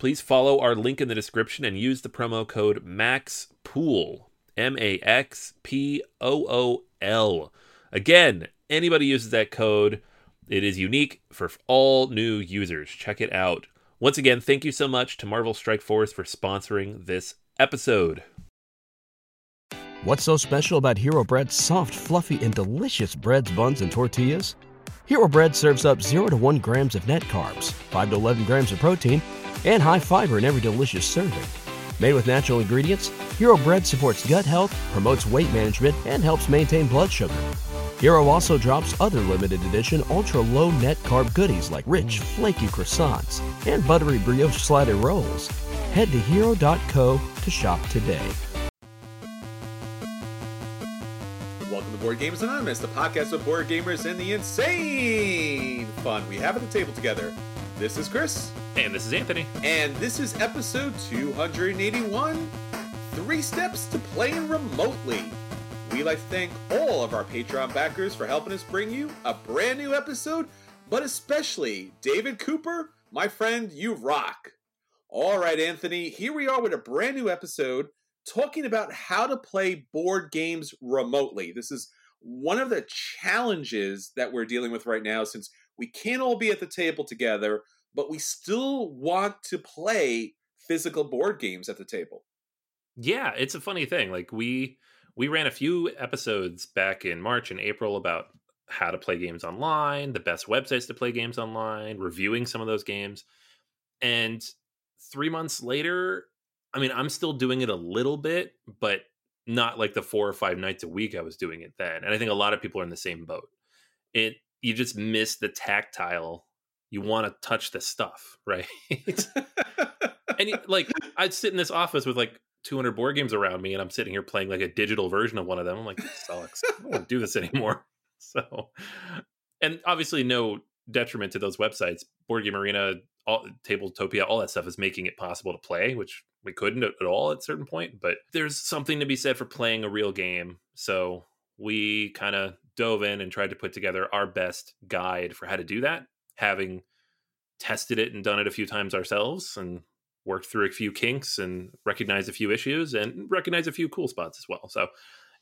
please follow our link in the description and use the promo code MAXPOOL. M A X P O O L. Again, anybody uses that code, it is unique for all new users. Check it out. Once again, thank you so much to Marvel Strike Force for sponsoring this episode. What's so special about Hero Bread's soft, fluffy, and delicious breads, buns, and tortillas? Hero Bread serves up 0 to 1 grams of net carbs, 5 to 11 grams of protein, and high fiber in every delicious serving. Made with natural ingredients, Hero Bread supports gut health, promotes weight management, and helps maintain blood sugar. Hero also drops other limited edition ultra low net carb goodies like rich, flaky croissants and buttery brioche slider rolls. Head to hero.co to shop today. Welcome to Board Games Anonymous, the podcast of board gamers and the insane fun we have at the table together. This is Chris, And this is Anthony. and this is episode 281 Three Steps to Playing Remotely. We'd like to thank all of our Patreon backers for helping us bring you a brand new episode, but especially David Cooper, my friend, you rock. All right, Anthony, here we are with a brand new episode talking about how to play board games remotely. This is one of the challenges that we're dealing with right now since we can't all be at the table together, but we still want to play physical board games at the table. Yeah, it's a funny thing. Like we we ran a few episodes back in March and April about how to play games online, the best websites to play games online, reviewing some of those games. And 3 months later, I mean, I'm still doing it a little bit, but not like the four or five nights a week I was doing it then. And I think a lot of people are in the same boat. It you just miss the tactile. You want to touch the stuff, right? and like I'd sit in this office with like 200 board games around me, and I'm sitting here playing like a digital version of one of them. I'm like, this sucks. I don't want to do this anymore. So, and obviously, no detriment to those websites. Board Game Arena, all, Tabletopia, all that stuff is making it possible to play, which we couldn't at all at certain point. But there's something to be said for playing a real game. So we kind of dove in and tried to put together our best guide for how to do that, having tested it and done it a few times ourselves and worked through a few kinks and recognized a few issues and recognize a few cool spots as well. So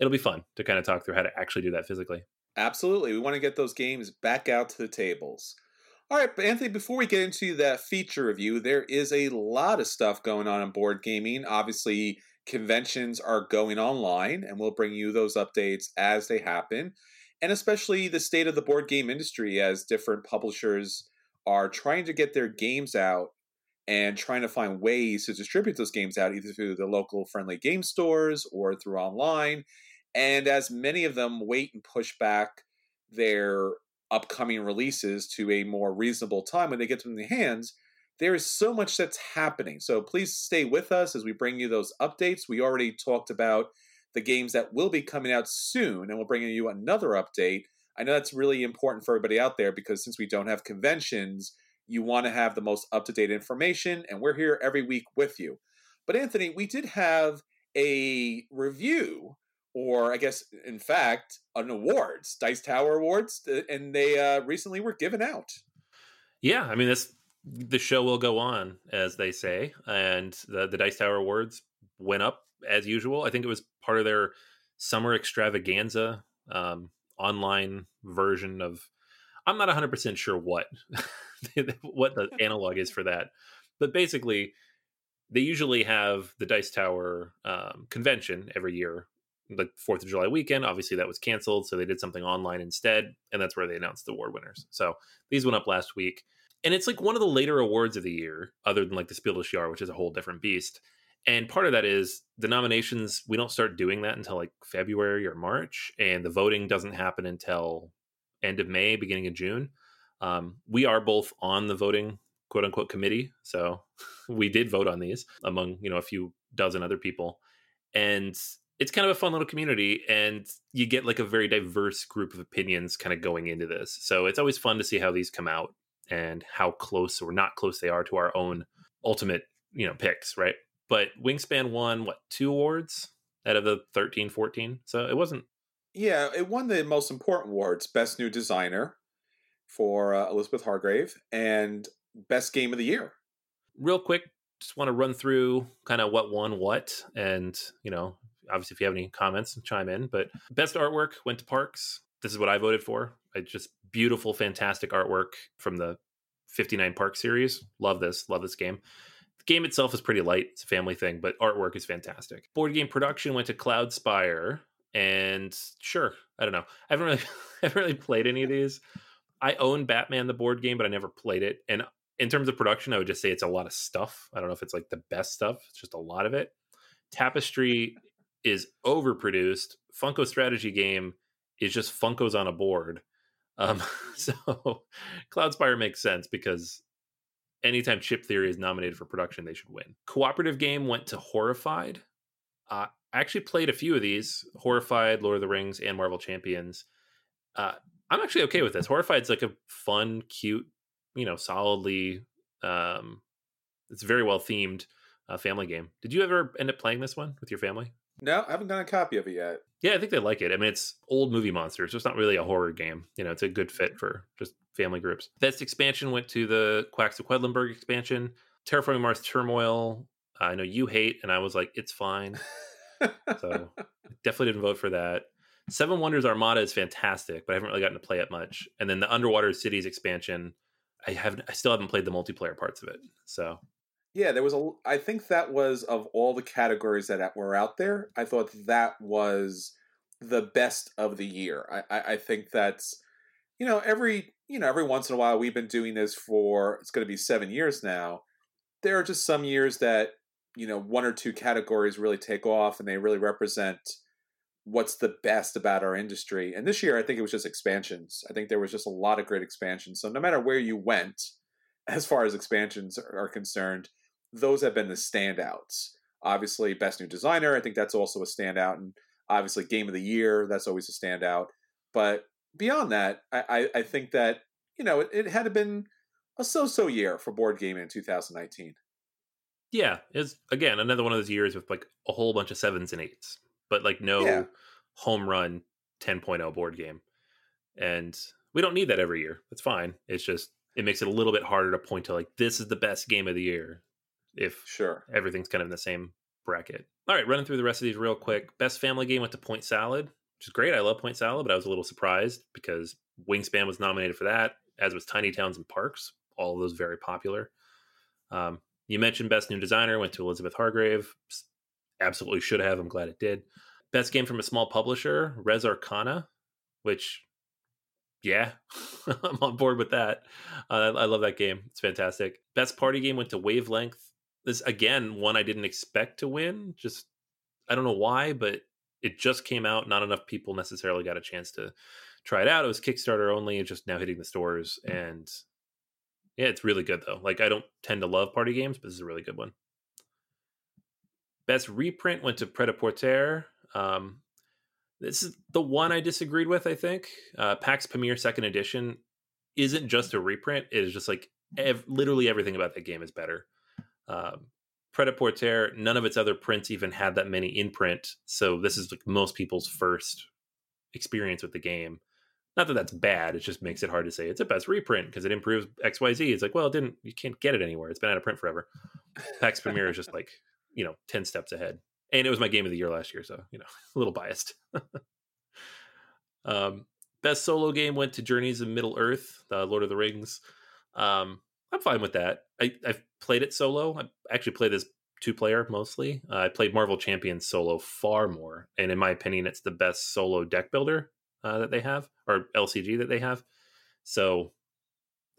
it'll be fun to kind of talk through how to actually do that physically. Absolutely. We want to get those games back out to the tables. All right, but Anthony, before we get into that feature review, there is a lot of stuff going on in board gaming. Obviously, conventions are going online, and we'll bring you those updates as they happen. And especially the state of the board game industry as different publishers are trying to get their games out and trying to find ways to distribute those games out either through the local friendly game stores or through online. And as many of them wait and push back their upcoming releases to a more reasonable time when they get them in their hands, there is so much that's happening. So please stay with us as we bring you those updates. We already talked about the games that will be coming out soon, and we'll bring you another update. I know that's really important for everybody out there because since we don't have conventions, you want to have the most up to date information, and we're here every week with you. But Anthony, we did have a review or I guess, in fact, an awards, Dice Tower Awards, and they uh, recently were given out. Yeah, I mean, this the show will go on, as they say, and the the Dice Tower Awards went up as usual. I think it was part of their summer extravaganza um, online version of. I'm not 100 percent sure what what the analog is for that, but basically, they usually have the Dice Tower um, convention every year, the Fourth of July weekend. Obviously, that was canceled, so they did something online instead, and that's where they announced the award winners. So these went up last week, and it's like one of the later awards of the year, other than like the Spiel des Jahres, which is a whole different beast. And part of that is the nominations. We don't start doing that until like February or March, and the voting doesn't happen until end of May, beginning of June. Um, we are both on the voting quote unquote committee, so we did vote on these among you know a few dozen other people, and it's kind of a fun little community, and you get like a very diverse group of opinions kind of going into this. So it's always fun to see how these come out and how close or not close they are to our own ultimate you know picks, right? But Wingspan won what two awards out of the 13, 14? So it wasn't yeah, it won the most important awards: Best New Designer for uh, Elizabeth Hargrave and Best Game of the Year. Real quick, just want to run through kind of what won what, and you know, obviously, if you have any comments, chime in. But best artwork went to Parks. This is what I voted for. I just beautiful, fantastic artwork from the 59 Park series. Love this. Love this game. Game itself is pretty light. It's a family thing, but artwork is fantastic. Board game production went to Cloudspire and sure, I don't know. I haven't really, haven't really played any of these. I own Batman the board game, but I never played it. And in terms of production, I would just say it's a lot of stuff. I don't know if it's like the best stuff. It's just a lot of it. Tapestry is overproduced. Funko strategy game is just Funkos on a board. Um, so Cloudspire makes sense because anytime Chip Theory is nominated for production, they should win. Cooperative game went to Horrified. Uh, I actually played a few of these Horrified, Lord of the Rings, and Marvel Champions. Uh, I'm actually okay with this. Horrified's like a fun, cute, you know, solidly, um, it's very well themed uh, family game. Did you ever end up playing this one with your family? No, I haven't gotten a copy of it yet. Yeah, I think they like it. I mean, it's old movie monsters, so it's not really a horror game. You know, it's a good fit for just family groups. Best expansion went to the Quacks of Quedlinburg expansion. Terraforming Mars Turmoil, I know you hate, and I was like, it's fine. so definitely didn't vote for that. Seven Wonders Armada is fantastic, but I haven't really gotten to play it much. And then the Underwater Cities expansion, I haven't, I still haven't played the multiplayer parts of it. So yeah, there was a. I think that was of all the categories that were out there. I thought that was the best of the year. I, I, I think that's, you know, every you know every once in a while we've been doing this for it's going to be seven years now. There are just some years that you know one or two categories really take off and they really represent what's the best about our industry. And this year, I think it was just expansions. I think there was just a lot of great expansions. So no matter where you went, as far as expansions are concerned, those have been the standouts. Obviously, best new designer, I think that's also a standout, and obviously game of the year, that's always a standout. But beyond that, I, I, I think that you know it, it had been a so-so year for board gaming in 2019. Yeah, it's again another one of those years with like a whole bunch of sevens and eights, but like no yeah. home run 10.0 board game. And we don't need that every year. That's fine. It's just it makes it a little bit harder to point to like this is the best game of the year if sure everything's kind of in the same bracket. All right, running through the rest of these real quick. Best family game went to Point Salad, which is great. I love Point Salad, but I was a little surprised because Wingspan was nominated for that, as was Tiny Towns and Parks. All of those very popular. Um, you mentioned best new designer went to Elizabeth Hargrave. Absolutely should have. I'm glad it did. Best game from a small publisher, Res Arcana, which, yeah, I'm on board with that. Uh, I love that game. It's fantastic. Best party game went to Wavelength. This again one I didn't expect to win. Just I don't know why, but it just came out. Not enough people necessarily got a chance to try it out. It was Kickstarter only. It's just now hitting the stores, and yeah, it's really good though. Like I don't tend to love party games, but this is a really good one. Best reprint went to Pret-a-Porter. Um, this is the one I disagreed with. I think uh, Pax Pamir Second Edition isn't just a reprint. It is just like ev- literally everything about that game is better. Um, Pret-a-Porter, none of its other prints even had that many in print, so this is like most people's first experience with the game. Not that that's bad. It just makes it hard to say it's a best reprint because it improves X Y Z. It's like, well, it didn't. You can't get it anywhere. It's been out of print forever. Pax Pamir is just like you know ten steps ahead, and it was my game of the year last year, so you know a little biased. um, best solo game went to Journeys of Middle Earth, the Lord of the Rings. Um, I'm fine with that. I, I've played it solo. I actually play this two player mostly. Uh, I played Marvel Champions solo far more, and in my opinion, it's the best solo deck builder uh, that they have or LCG that they have. So,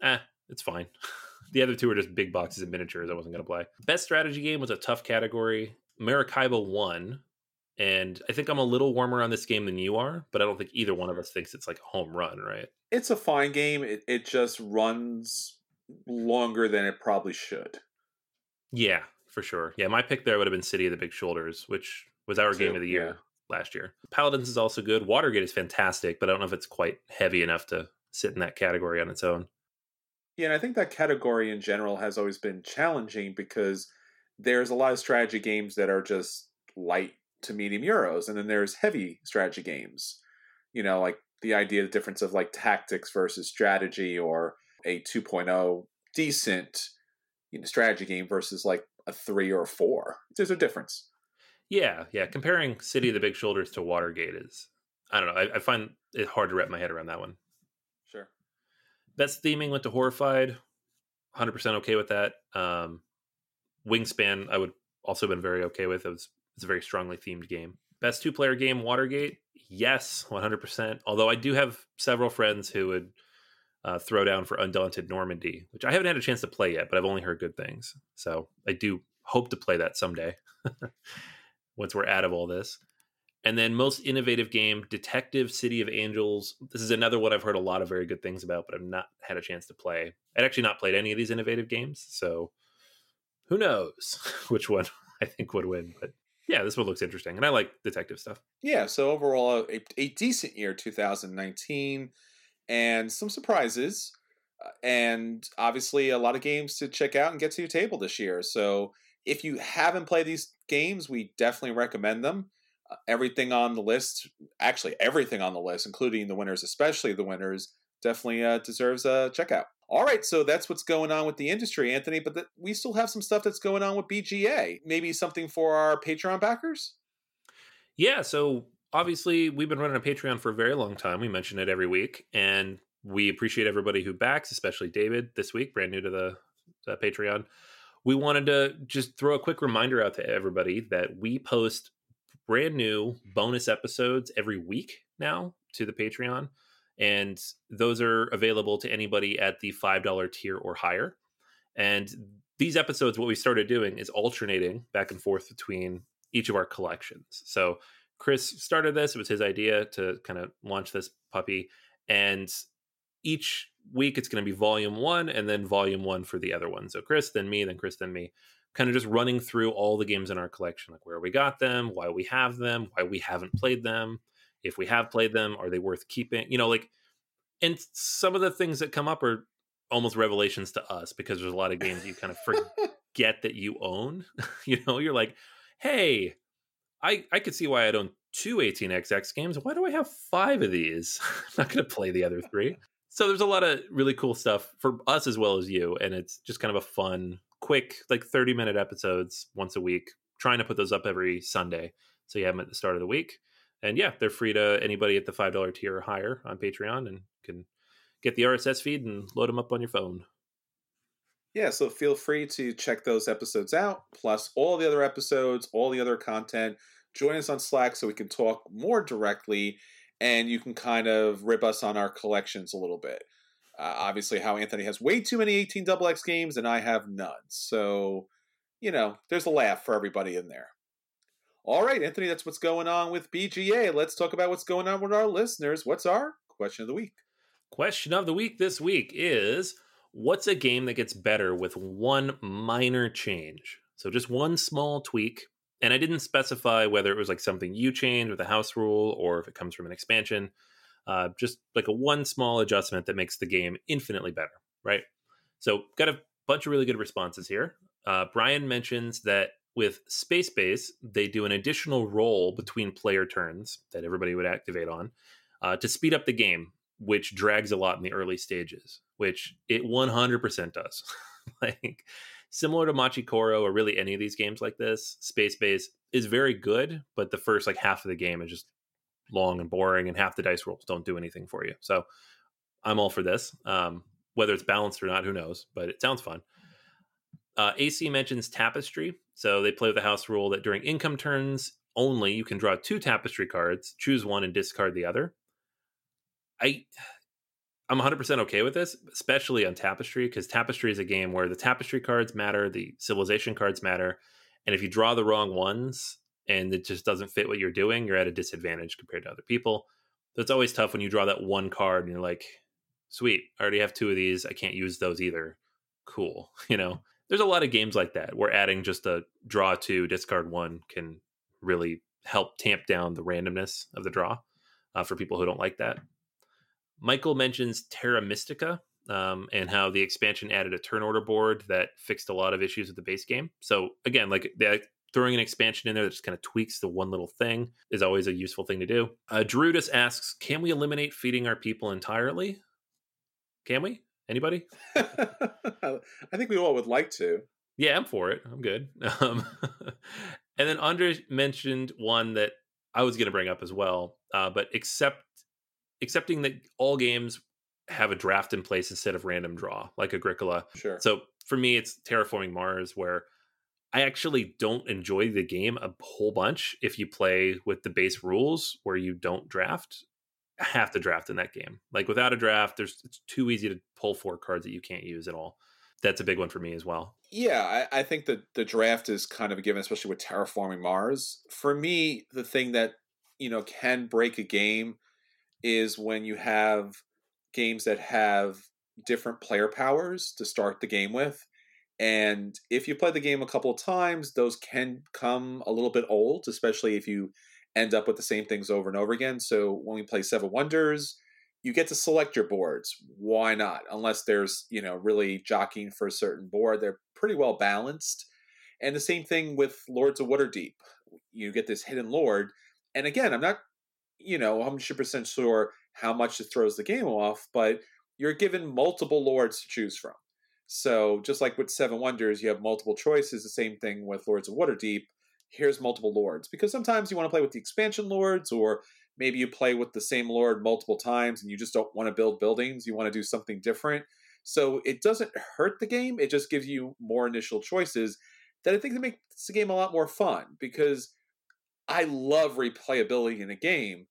eh, it's fine. the other two are just big boxes and miniatures. I wasn't going to play. Best strategy game was a tough category. Maracaibo won, and I think I'm a little warmer on this game than you are, but I don't think either one of us thinks it's like a home run, right? It's a fine game. It, it just runs longer than it probably should. Yeah, for sure. Yeah, my pick there would have been City of the Big Shoulders, which was our Too, game of the year yeah. last year. Paladins is also good. Watergate is fantastic, but I don't know if it's quite heavy enough to sit in that category on its own. Yeah, and I think that category in general has always been challenging because there's a lot of strategy games that are just light to medium euros, and then there's heavy strategy games. You know, like the idea, the difference of like tactics versus strategy, or a 2.0 decent you know, strategy game versus like a three or a four. There's a difference. Yeah, yeah. Comparing City of the Big Shoulders to Watergate is, I don't know. I, I find it hard to wrap my head around that one. Sure. Best theming went to Horrified. 100% okay with that. Um, Wingspan, I would also been very okay with. It was, it's a very strongly themed game. Best two player game, Watergate. Yes, 100%. Although I do have several friends who would uh, throwdown for Undaunted Normandy, which I haven't had a chance to play yet, but I've only heard good things. So I do hope to play that someday once we're out of all this. And then most innovative game, Detective City of Angels. This is another one I've heard a lot of very good things about, but I've not had a chance to play. I'd actually not played any of these innovative games, so who knows which one I think would win. But yeah, this one looks interesting, and I like detective stuff. Yeah, so overall, a, a decent year, 2019 and some surprises, uh, and obviously a lot of games to check out and get to your table this year. So if you haven't played these games, we definitely recommend them. Uh, everything on the list, actually everything on the list, including the winners, especially the winners, definitely uh, deserves a checkout. All right, so that's what's going on with the industry, Anthony. But we still have some stuff that's going on with BGA. Maybe something for our Patreon backers. Yeah, so obviously we've been running a patreon for a very long time. We mention it every week and we appreciate everybody who backs especially david this week brand new to the, the patreon. We wanted to just throw a quick reminder out to everybody that we post brand new bonus episodes every week now to the patreon and those are available to anybody at the $5 tier or higher. And these episodes what we started doing is alternating back and forth between each of our collections. So Chris started this. It was his idea to kind of launch this puppy. And each week it's going to be volume one and then volume one for the other one. So Chris, then me, then Chris, then me. Kind of just running through all the games in our collection, like where we got them, why we have them, why we haven't played them. If we have played them, are they worth keeping? You know, like, and some of the things that come up are almost revelations to us because there's a lot of games you kind of forget that you own. you know, you're like, hey, I I could see why I own two 18xx games. Why do I have five of these? I'm not going to play the other three. So there's a lot of really cool stuff for us as well as you, and it's just kind of a fun, quick, like 30 minute episodes once a week. Trying to put those up every Sunday, so you have them at the start of the week. And yeah, they're free to anybody at the five dollar tier or higher on Patreon, and can get the RSS feed and load them up on your phone. Yeah, so feel free to check those episodes out, plus all the other episodes, all the other content. Join us on Slack so we can talk more directly and you can kind of rip us on our collections a little bit. Uh, obviously, how Anthony has way too many 18 double X games and I have none. So, you know, there's a laugh for everybody in there. All right, Anthony, that's what's going on with BGA. Let's talk about what's going on with our listeners. What's our question of the week? Question of the week this week is what's a game that gets better with one minor change? So just one small tweak. And I didn't specify whether it was like something you change with a house rule or if it comes from an expansion. Uh, just like a one small adjustment that makes the game infinitely better, right? So got a bunch of really good responses here. Uh, Brian mentions that with Space Base, they do an additional roll between player turns that everybody would activate on uh, to speed up the game, which drags a lot in the early stages which it 100% does. like similar to Machi Koro or really any of these games like this, Space Base is very good, but the first like half of the game is just long and boring, and half the dice rolls don't do anything for you. So I'm all for this. Um, whether it's balanced or not, who knows? But it sounds fun. Uh, AC mentions tapestry. So they play with the house rule that during income turns only, you can draw two tapestry cards, choose one, and discard the other. I. I'm 100% okay with this, especially on Tapestry, because Tapestry is a game where the Tapestry cards matter, the Civilization cards matter, and if you draw the wrong ones and it just doesn't fit what you're doing, you're at a disadvantage compared to other people. So it's always tough when you draw that one card and you're like, sweet, I already have two of these. I can't use those either. Cool. You know, there's a lot of games like that where adding just a draw two, discard one can really help tamp down the randomness of the draw uh, for people who don't like that. Michael mentions Terra Mystica um, and how the expansion added a turn order board that fixed a lot of issues with the base game. So again, like the, throwing an expansion in there that just kind of tweaks the one little thing is always a useful thing to do. Uh, Gerudus asks, "Can we eliminate feeding our people entirely? Can we? Anybody? I think we all would like to. Yeah, I'm for it. I'm good. Um, and then Andre mentioned one that I was going to bring up as well, uh, but accept accepting that all games have a draft in place instead of random draw, like Agricola. Sure. So for me, it's Terraforming Mars, where I actually don't enjoy the game a whole bunch if you play with the base rules where you don't draft. I have to draft in that game. Like without a draft, there's it's too easy to pull four cards that you can't use at all. That's a big one for me as well. Yeah, I, I think that the draft is kind of a given, especially with terraforming Mars. For me, the thing that you know can break a game is when you have games that have different player powers to start the game with. And if you play the game a couple of times, those can come a little bit old, especially if you end up with the same things over and over again. So when we play Seven Wonders, you get to select your boards. Why not? Unless there's, you know, really jockeying for a certain board, they're pretty well balanced. And the same thing with Lords of Waterdeep. You get this hidden lord. And again, I'm not you know, 100% sure how much it throws the game off, but you're given multiple lords to choose from. So just like with Seven Wonders, you have multiple choices. The same thing with Lords of Waterdeep. Here's multiple lords because sometimes you want to play with the expansion lords, or maybe you play with the same lord multiple times and you just don't want to build buildings. You want to do something different. So it doesn't hurt the game. It just gives you more initial choices that I think that makes the game a lot more fun because I love replayability in a game,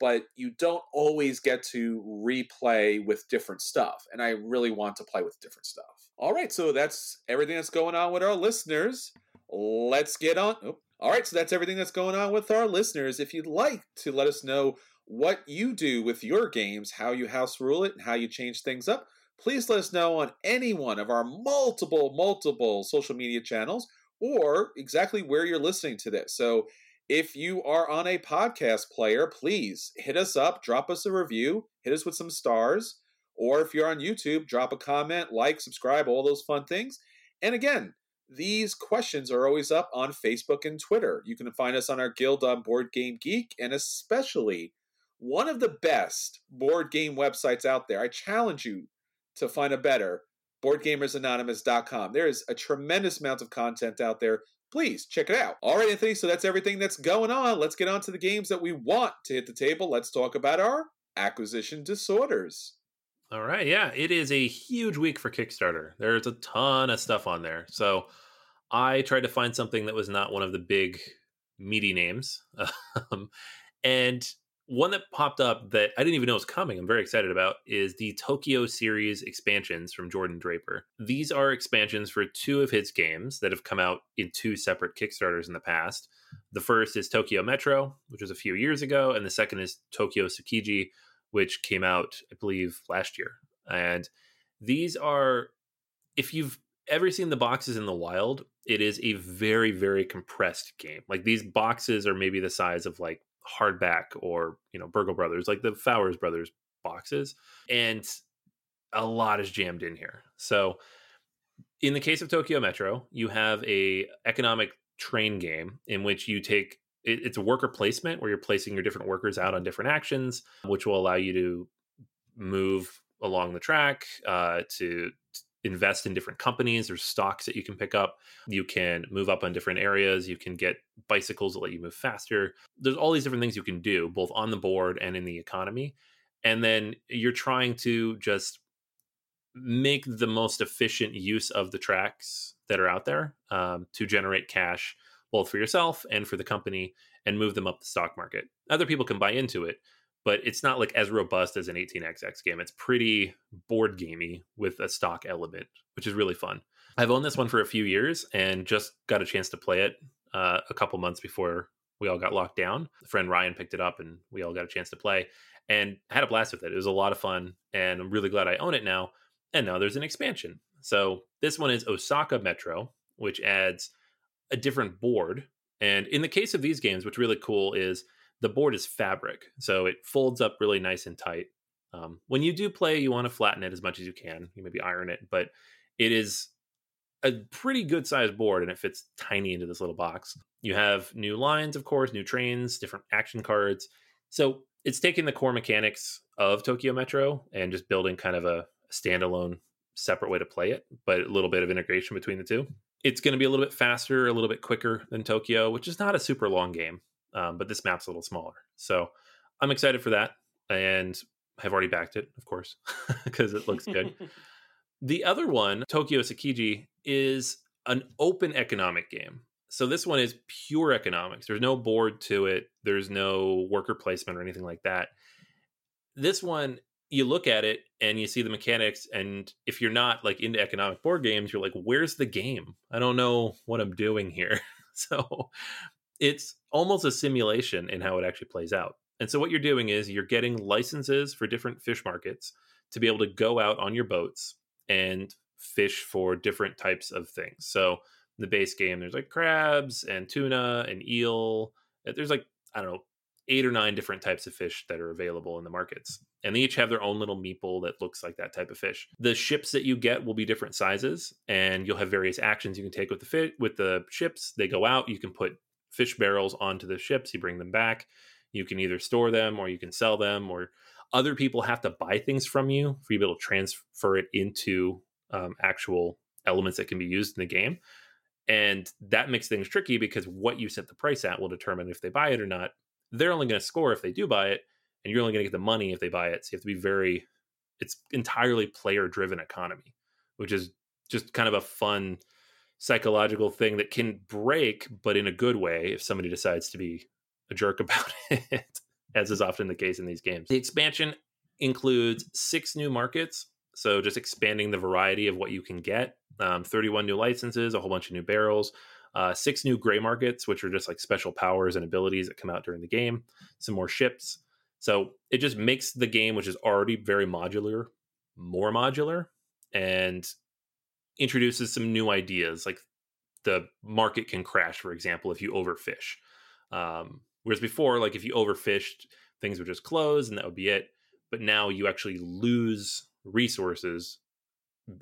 but you don't always get to replay with different stuff. And I really want to play with different stuff. All right, so that's everything that's going on with our listeners. Let's get on. Oh, all right, so that's everything that's going on with our listeners. If you'd like to let us know what you do with your games, how you house rule it, and how you change things up, please let us know on any one of our multiple, multiple social media channels or exactly where you're listening to this. So if you are on a podcast player, please hit us up, drop us a review, hit us with some stars. Or if you're on YouTube, drop a comment, like, subscribe, all those fun things. And again, these questions are always up on Facebook and Twitter. You can find us on our guild on Board Game Geek, and especially one of the best board game websites out there. I challenge you to find a better boardgamersanonymous.com. There is a tremendous amount of content out there please check it out. All right, Anthony, so that's everything that's going on. Let's get on to the games that we want to hit the table. Let's talk about our acquisition disorders. All right, yeah, it is a huge week for Kickstarter. There's a ton of stuff on there. So I tried to find something that was not one of the big meaty names. Um, and one that popped up that I didn't even know was coming, I'm very excited about, is the Tokyo series expansions from Jordan Draper. These are expansions for two of his games that have come out in two separate Kickstarters in the past. The first is Tokyo Metro, which was a few years ago, and the second is Tokyo Tsukiji, which came out, I believe, last year. And these are, if you've ever seen the boxes in the wild, it is a very, very compressed game. Like these boxes are maybe the size of like hardback or you know Burgle Brothers, like the Fowers Brothers boxes, and a lot is jammed in here. So, in the case of Tokyo Metro, you have a economic train game in which you take it, it's a worker placement where you're placing your different workers out on different actions, which will allow you to move along the track uh, to invest in different companies. There's stocks that you can pick up. You can move up on different areas. You can get bicycles that let you move faster. There's all these different things you can do, both on the board and in the economy. And then you're trying to just make the most efficient use of the tracks that are out there um, to generate cash both for yourself and for the company and move them up the stock market. Other people can buy into it, but it's not like as robust as an 18xx game. It's pretty board gamey with a stock element, which is really fun. I've owned this one for a few years and just got a chance to play it uh, a couple months before we all got locked down. A friend Ryan picked it up and we all got a chance to play and had a blast with it. It was a lot of fun and I'm really glad I own it now. And now there's an expansion. So this one is Osaka Metro, which adds a different board. And in the case of these games, what's really cool is the board is fabric. So it folds up really nice and tight. Um, when you do play, you want to flatten it as much as you can. You maybe iron it, but it is a pretty good sized board and it fits tiny into this little box. You have new lines, of course, new trains, different action cards. So it's taking the core mechanics of Tokyo Metro and just building kind of a standalone separate way to play it, but a little bit of integration between the two. It's going to be a little bit faster, a little bit quicker than Tokyo, which is not a super long game, um, but this map's a little smaller. So I'm excited for that and I've already backed it, of course, because it looks good. the other one, Tokyo Tsukiji, is an open economic game. So this one is pure economics. There's no board to it. There's no worker placement or anything like that. This one, you look at it and you see the mechanics, and if you're not like into economic board games, you're like, "Where's the game? I don't know what I'm doing here." so it's almost a simulation in how it actually plays out. And so what you're doing is you're getting licenses for different fish markets to be able to go out on your boats and fish for different types of things. So the base game, there's like crabs and tuna and eel. There's like, I don't know, eight or nine different types of fish that are available in the markets. And they each have their own little meeple that looks like that type of fish. The ships that you get will be different sizes, and you'll have various actions you can take with the fit with the ships. They go out, you can put fish barrels onto the ships, you bring them back. You can either store them or you can sell them, or other people have to buy things from you for you to be able to transfer it into um, actual elements that can be used in the game. And that makes things tricky because what you set the price at will determine if they buy it or not. They're only going to score if they do buy it, and you're only going to get the money if they buy it. So you have to be very, it's entirely player driven economy, which is just kind of a fun psychological thing that can break, but in a good way if somebody decides to be a jerk about it, as is often the case in these games. The expansion includes six new markets. So just expanding the variety of what you can get um, 31 new licenses, a whole bunch of new barrels, uh, six new gray markets, which are just like special powers and abilities that come out during the game, some more ships. So it just makes the game, which is already very modular, more modular and introduces some new ideas. Like the market can crash, for example, if you overfish. Um, whereas before, like if you overfished, things would just close and that would be it. But now you actually lose resources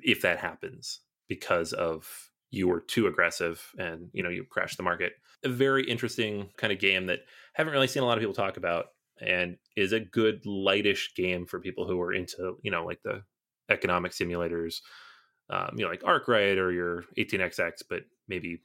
if that happens because of you were too aggressive and you know you crashed the market a very interesting kind of game that I haven't really seen a lot of people talk about and is a good lightish game for people who are into you know like the economic simulators um, you know like arkwright or your 18xx but maybe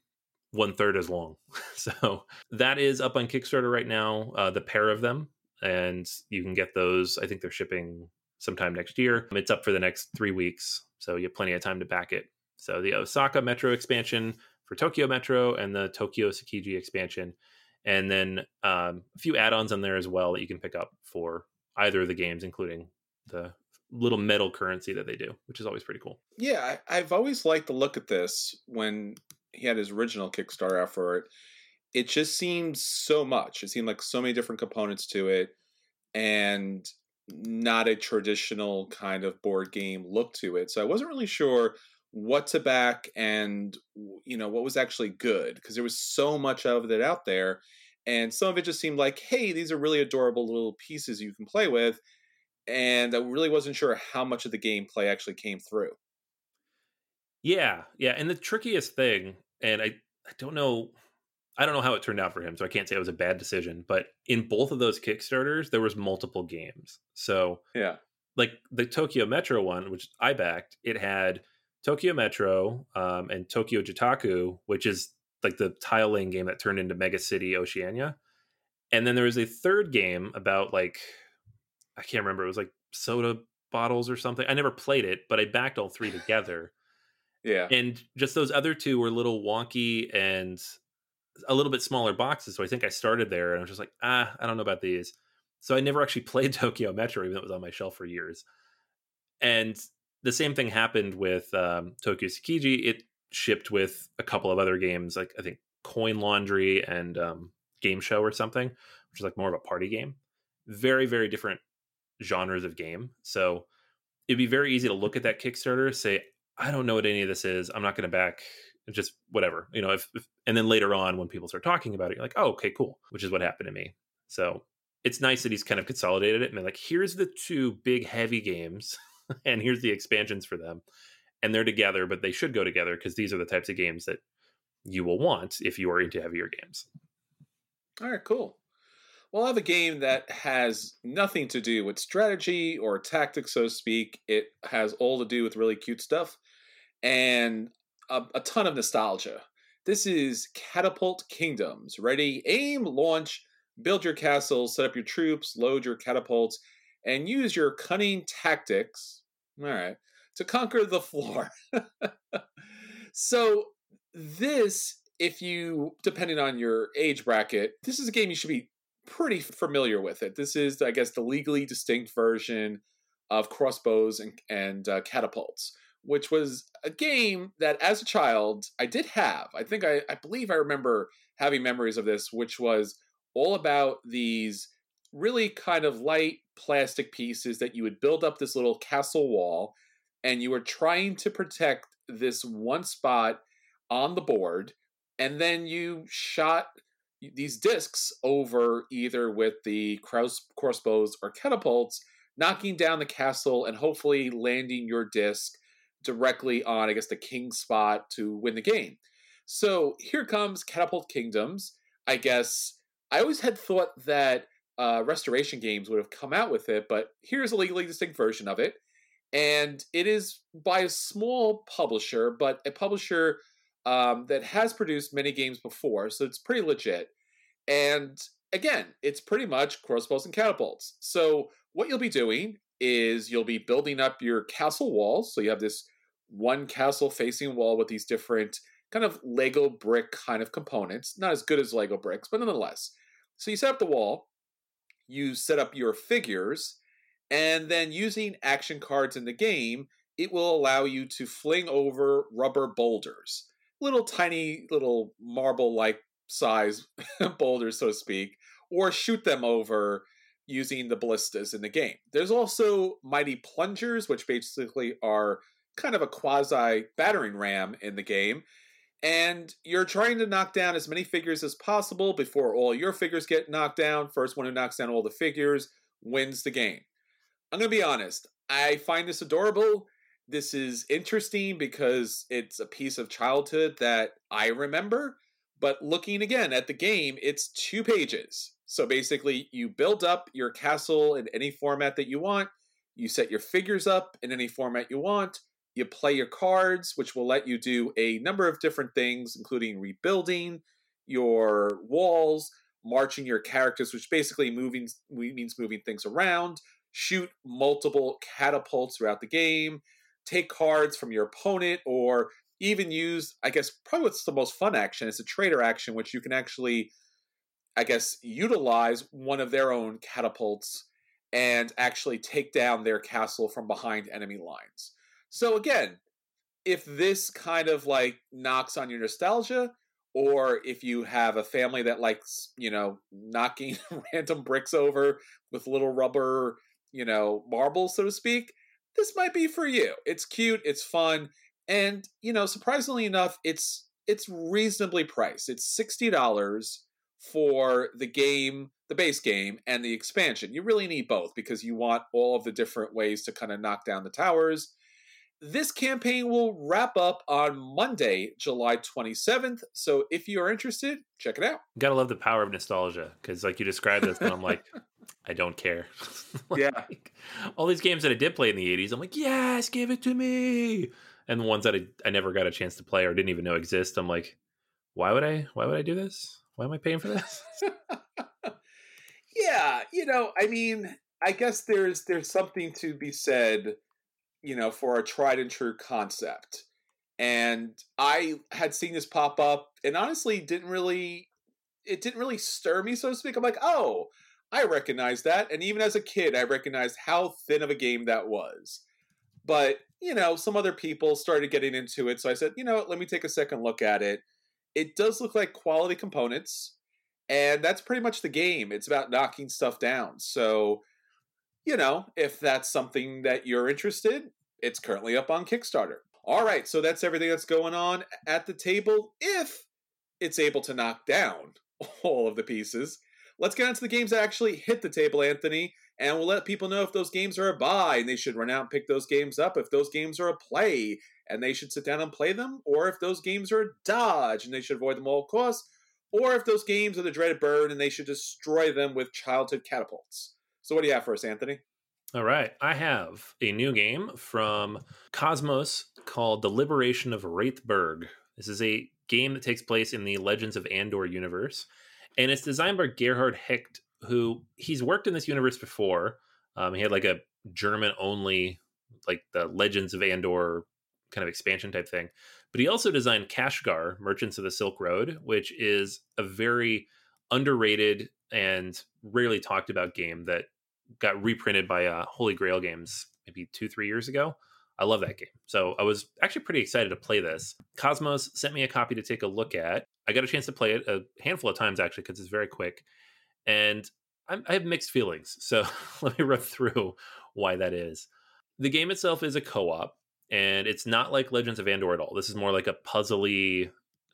one third as long. So that is up on kickstarter right now uh, the pair of them and you can get those. I think they're shipping sometime next year. It's up for the next three weeks so you have plenty of time to back it. So the Osaka Metro expansion for Tokyo Metro and the Tokyo Tsukiji expansion, and then um, a few add-ons on there as well that you can pick up for either of the games, including the little metal currency that they do, which is always pretty cool. Yeah, I, have always liked the look at this when he had his original Kickstarter out for it. It just seemed so much. It seemed like so many different components to it, and not a traditional kind of board game look to it. So I wasn't really sure what to back and you know what was actually good because there was so much of it out there and some of it just seemed like hey these are really adorable little pieces you can play with and i really wasn't sure how much of the gameplay actually came through. Yeah yeah and the trickiest thing and i i don't know i don't know how it turned out for him so i can't say it was a bad decision but in both of those kickstarters there was multiple games. So yeah. like the tokyo metro one which i backed it had Tokyo Metro um, and Tokyo Jutaku, which is like the tile laying game that turned into Mega City Oceania. And then there was a third game about like I can't remember. It was like soda bottles or something. I never played it, but I backed all three together. yeah. And just those other two were a little wonky and a little bit smaller boxes. So I think I started there and I was just like, ah, I don't know about these. So I never actually played Tokyo Metro, even though it was on my shelf for years. And the same thing happened with um, Tokyo Tsukiji. It shipped with a couple of other games, like I think Coin Laundry and um, Game Show or something, which is like more of a party game. Very, very different genres of game. So it'd be very easy to look at that Kickstarter, say, I don't know what any of this is. I'm not going to back just whatever, you know, if, if, and then later on when people start talking about it, you're like, oh, okay, cool, which is what happened to me. So it's nice that he's kind of consolidated it and like, here's the two big heavy games and here's the expansions for them. And they're together, but they should go together because these are the types of games that you will want if you are into heavier games. All right, cool. Well, have a game that has nothing to do with strategy or tactics, so to speak. It has all to do with really cute stuff and a, a ton of nostalgia. This is Catapult Kingdoms. Ready, aim, launch, build your castle, set up your troops, load your catapults, and use your cunning tactics. All right, to conquer the floor. so, this, if you, depending on your age bracket, this is a game you should be pretty familiar with it. This is, I guess, the legally distinct version of crossbows and, and uh, catapults, which was a game that, as a child, I did have. I think I, I believe I remember having memories of this, which was all about these really kind of light plastic pieces that you would build up this little castle wall, and you were trying to protect this one spot on the board, and then you shot these discs over either with the crossbows or catapults, knocking down the castle and hopefully landing your disc directly on, I guess, the king spot to win the game. So here comes Catapult Kingdoms. I guess I always had thought that uh, Restoration Games would have come out with it, but here's a legally distinct version of it. And it is by a small publisher, but a publisher um, that has produced many games before, so it's pretty legit. And again, it's pretty much crossbows and catapults. So what you'll be doing is you'll be building up your castle walls. So you have this one castle facing wall with these different kind of Lego brick kind of components. Not as good as Lego bricks, but nonetheless. So you set up the wall, you set up your figures, and then using action cards in the game, it will allow you to fling over rubber boulders. Little tiny little marble like size boulders, so to speak, or shoot them over using the ballistas in the game. There's also mighty plungers, which basically are kind of a quasi battering ram in the game. And you're trying to knock down as many figures as possible before all your figures get knocked down. First one who knocks down all the figures wins the game. I'm going to be honest, I find this adorable. This is interesting because it's a piece of childhood that I remember. But looking again at the game, it's two pages. So basically, you build up your castle in any format that you want, you set your figures up in any format you want, you play your cards, which will let you do a number of different things, including rebuilding your walls, marching your characters, which basically moving means moving things around, shoot multiple catapults throughout the game, take cards from your opponent, or even use, I guess, probably what's the most fun action is a trader action, which you can actually, I guess, utilize one of their own catapults and actually take down their castle from behind enemy lines. So again, if this kind of like knocks on your nostalgia, or if you have a family that likes, you know, knocking random bricks over with little rubber, you know, marbles, so to speak, this might be for you. It's cute, it's fun, and you know, surprisingly enough, it's it's reasonably priced. It's sixty dollars for the game, the base game, and the expansion. You really need both because you want all of the different ways to kind of knock down the towers this campaign will wrap up on Monday, July 27th. So if you are interested, check it out. Gotta love the power of nostalgia because, like you described this, and I'm like, I don't care. like, yeah. All these games that I did play in the 80s, I'm like, yes, give it to me. And the ones that I, I never got a chance to play or didn't even know exist, I'm like, why would I? Why would I do this? Why am I paying for this? yeah, you know, I mean, I guess there's there's something to be said, you know, for a tried and true concept. And I had seen this pop up and honestly didn't really it didn't really stir me, so to speak. I'm like, oh, I recognize that. And even as a kid, I recognized how thin of a game that was. But, you know, some other people started getting into it. So I said, you know, let me take a second look at it. It does look like quality components. And that's pretty much the game. It's about knocking stuff down. So, you know, if that's something that you're interested, it's currently up on Kickstarter. All right, so that's everything that's going on at the table if it's able to knock down all of the pieces. Let's get into the games that actually hit the table, Anthony, and we'll let people know if those games are a buy and they should run out and pick those games up, if those games are a play and they should sit down and play them, or if those games are a dodge and they should avoid them all costs, or if those games are the dreaded burn and they should destroy them with childhood catapults. So, what do you have for us, Anthony? All right. I have a new game from Kosmos called The Liberation of Rietburg. This is a game that takes place in the Legends of Andor universe, and it's designed by Gerhard Hecht, who he's worked in this universe before. Um, he had like a German only, like the Legends of Andor kind of expansion type thing. But he also designed Kashgar, Merchants of the Silk Road, which is a very underrated and rarely talked about game that got reprinted by uh, Holy Grail Games maybe two, three years ago. I love that game. So I was actually pretty excited to play this. Kosmos sent me a copy to take a look at. I got a chance to play it a handful of times actually because it's very quick. And I'm, i have mixed feelings. So let me run through why that is. The game itself is a co op, and it's not like Legends of Andor at all. This is more like a puzzly,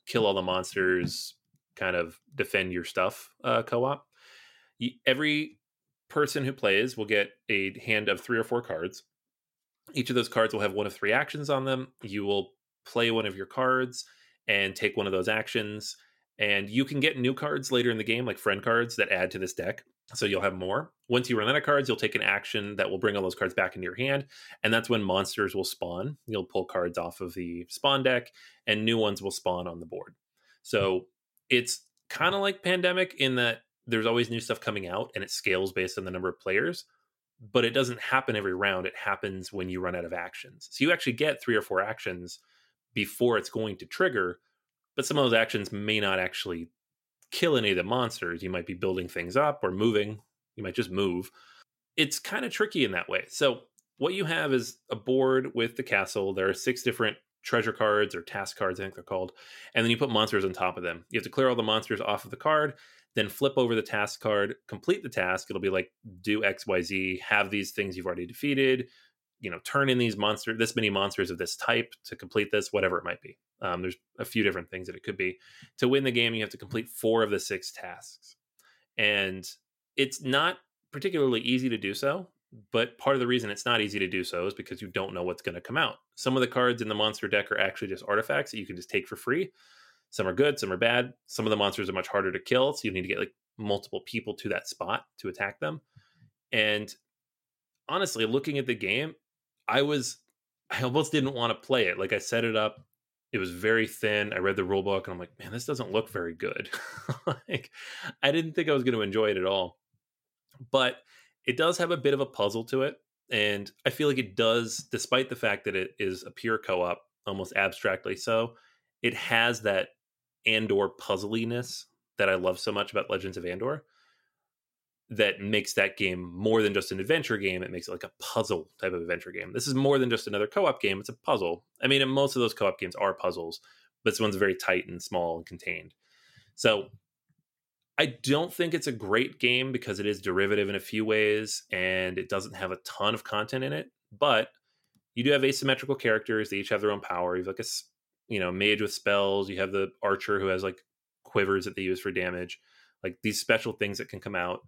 kill all the monsters, kind of defend your stuff uh, co op. Every person who plays will get a hand of three or four cards. Each of those cards will have one of three actions on them. You will play one of your cards and take one of those actions. And you can get new cards later in the game, like friend cards that add to this deck. So you'll have more. Once you run out of cards, you'll take an action that will bring all those cards back into your hand. And that's when monsters will spawn. You'll pull cards off of the spawn deck, and new ones will spawn on the board. So it's kind of like Pandemic in that there's always new stuff coming out and it scales based on the number of players but it doesn't happen every round it happens when you run out of actions. So you actually get three or four actions before it's going to trigger but some of those actions may not actually kill any of the monsters. You might be building things up or moving. You might just move. It's kind of tricky in that way. So what you have is a board with the castle. There are six different treasure cards or task cards i think they're called and then you put monsters on top of them. You have to clear all the monsters off of the card then flip over the task card, complete the task. It'll be like do XYZ, have these things you've already defeated, you know, turn in these monsters, this many monsters of this type to complete this, whatever it might be. Um, there's a few different things that it could be. To win the game, you have to complete four of the six tasks. And it's not particularly easy to do so, but part of the reason it's not easy to do so is because you don't know what's going to come out. Some of the cards in the monster deck are actually just artifacts that you can just take for free. Some are good, some are bad. Some of the monsters are much harder to kill, so you need to get like multiple people to that spot to attack them. And honestly, looking at the game, I was I almost didn't want to play it. Like I set it up, it was very thin. I read the rule book and I'm like, man, this doesn't look very good. like I didn't think I was going to enjoy it at all. But it does have a bit of a puzzle to it. And I feel like it does, despite the fact that it is a pure co-op, almost abstractly so, it has that Andor puzzliness that I love so much about Legends of Andor that makes that game more than just an adventure game. It makes it like a puzzle type of adventure game. This is more than just another co op game, it's a puzzle. I mean, most of those co op games are puzzles, but this one's very tight and small and contained. So I don't think it's a great game because it is derivative in a few ways and it doesn't have a ton of content in it, but you do have asymmetrical characters. They each have their own power. You have like a you know mage with spells you have the archer who has like quivers that they use for damage like these special things that can come out.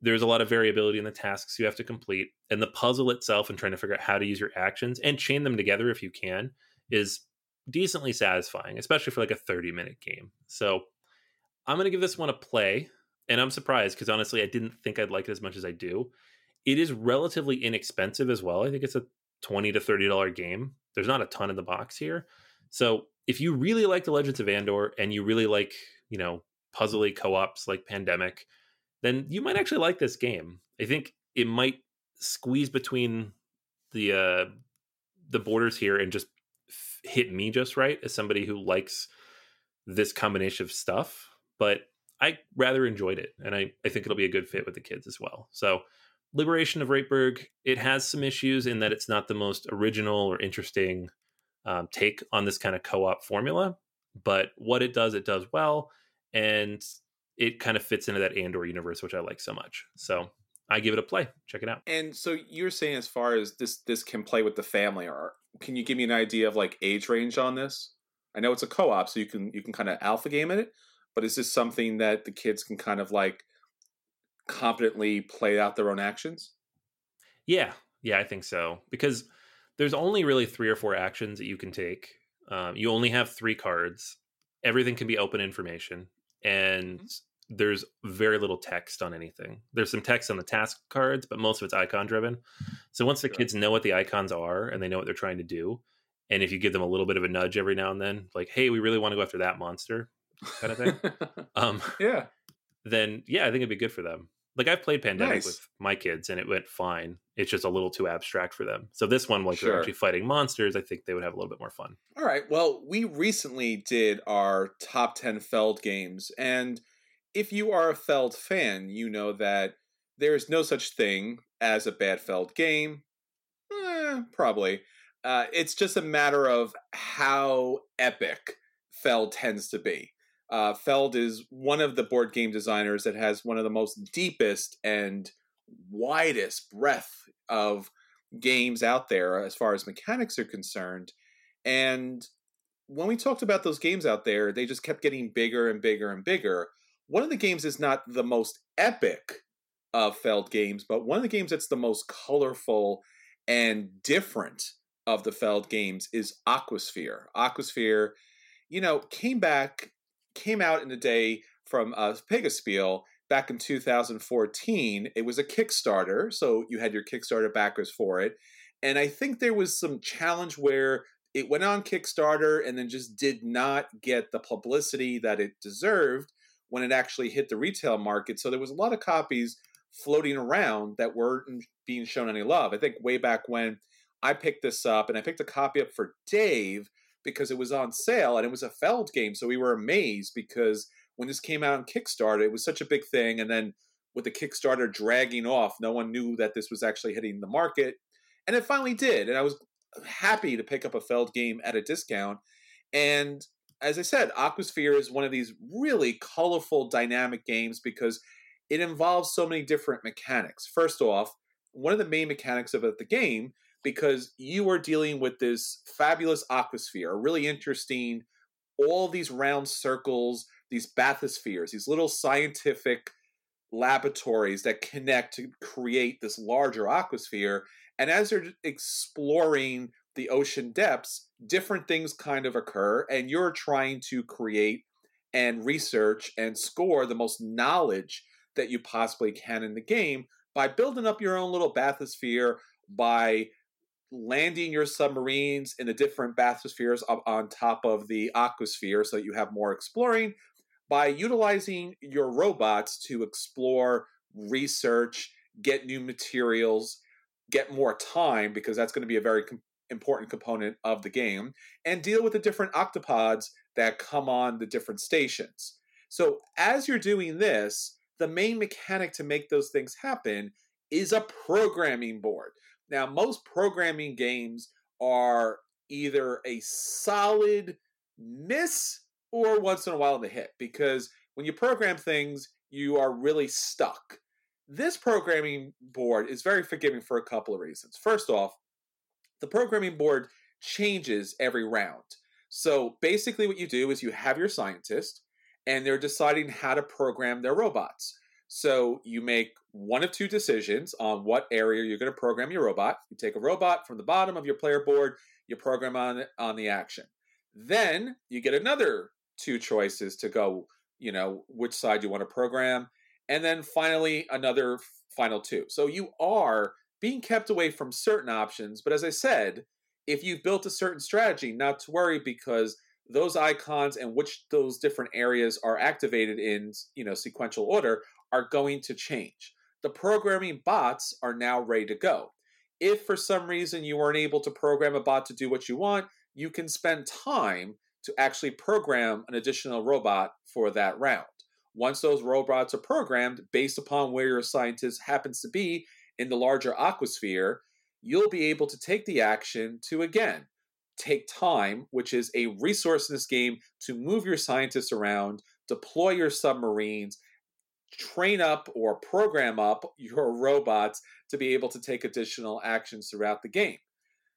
There's a lot of variability in the tasks you have to complete and the puzzle itself and trying to figure out how to use your actions and chain them together if you can is decently satisfying especially for like a 30 minute game. So i'm going to give this one a play and i'm surprised because honestly i didn't think i'd like it as much as i do. It is relatively inexpensive as well. I think it's a 20 to 30 dollar game. There's not a ton in the box here so if you really like the Legends of Andor and you really like, you know, puzzly co-ops like Pandemic, then you might actually like this game. I think it might squeeze between the uh the borders here and just f- hit me just right as somebody who likes this combination of stuff but i rather enjoyed it and i i think it'll be a good fit with the kids as well so liberation of Rietburg, it has some issues in that it's not the most original or interesting um, take on this kind of co-op formula but what it does it does well and it kind of fits into that andor universe which i like so much. So i give it a play. Check it out. And so you're saying as far as this this can play with the family, or can you give me an idea of like age range on this? I know it's a co-op, so you can you can kind of alpha game it, but is this something that the kids can kind of like competently play out their own actions? yeah. Yeah i think so. Because there's only really three or four actions that you can take um, you only have three cards everything can be open information and there's very little text on anything there's some text on the task cards but most of it's icon driven so once the Sure. kids know what the icons are and they know what they're trying to do and if you give them a little bit of a nudge every now and then like hey we really want to go after that monster kind of thing um, yeah. then yeah, I think it'd be good for them. Like I've played Pandemic Nice. with my kids and it went fine. It's just a little too abstract for them. So this one, like they're actually fighting monsters, I think they would have a little bit more fun. All right. Well, we recently did our top 10 Feld games. And if you are a Feld fan, you know that there is no such thing as a bad Feld game. Eh, probably. Uh, it's just a matter of how epic Feld tends to be. Uh, Feld is one of the board game designers that has one of the most deepest and widest breadth of games out there as far as mechanics are concerned. And when we talked about those games out there, they just kept getting bigger and bigger and bigger. One of the games is not the most epic of Feld games, but one of the games that's the most colorful and different of the Feld games is Aquasphere. Aquasphere, you know, came back, came out in the day from uh, Pegaspiel back in 2014. It was a Kickstarter, so you had your Kickstarter backers for it. And I think there was some challenge where it went on Kickstarter and then just did not get the publicity that it deserved when it actually hit the retail market. So there was a lot of copies floating around that weren't being shown any love. I think way back when I picked this up and I picked a copy up for Dave because it was on sale and it was a Feld game. So we were amazed because when this came out on Kickstarter, it was such a big thing. And then with the Kickstarter dragging off, no one knew that this was actually hitting the market. And it finally did. And I was happy to pick up a Feld game at a discount. And as I said, Aquasphere is one of these really colorful, dynamic games because it involves so many different mechanics. First off, one of the main mechanics of the game, because you are dealing with this fabulous aquasphere, a really interesting, all these round circles, these bathyspheres, these little scientific laboratories that connect to create this larger aquasphere. And as they're exploring the ocean depths, different things kind of occur, and you're trying to create and research and score the most knowledge that you possibly can in the game by building up your own little bathysphere, by landing your submarines in the different bathyspheres on top of the aquasphere so that you have more exploring, by utilizing your robots to explore, research, get new materials, get more time, because that's going to be a very com- important component of the game, and deal with the different octopods that come on the different stations. So, as you're doing this, the main mechanic to make those things happen is a programming board. Now, most programming games are either a solid miss or once in a while the hit because when you program things, you are really stuck. This programming board is very forgiving for a couple of reasons. First off, the programming board changes every round. So basically, what you do is you have your scientist, and they're deciding how to program their robots. So you make one of two decisions on what area you're going to program your robot. You take a robot from the bottom of your player board, you program on on the action. Then you get another two choices to go, you know, which side you want to program, and then finally another final two. So you are being kept away from certain options, but as I said, if you've built a certain strategy, not to worry because those icons and which those different areas are activated in, you know, sequential order are going to change. the programming bots are now ready to go. If for some reason you weren't able to program a bot to do what you want, you can spend time to actually program an additional robot for that round. Once those robots are programmed based upon where your scientist happens to be in the larger aquasphere, you'll be able to take the action to again take time, which is a resource in this game, to move your scientists around, deploy your submarines, train up or program up your robots to be able to take additional actions throughout the game.